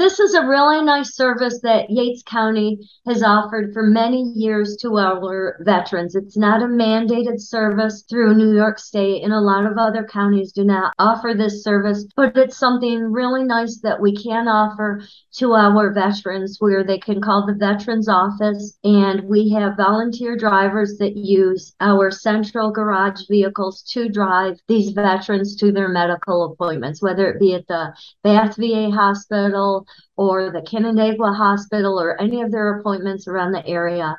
this is a really nice service that Yates County has offered for many years to our veterans. It's not a mandated service through New York State, and a lot of other counties do not offer this service, but it's something really nice that we can offer to our veterans where they can call the veterans office and we have volunteer drivers that use our central garage vehicles to drive these veterans to their medical appointments, whether it be at the Bath VA hospital or the Canandaigua Hospital or any of their appointments around the area.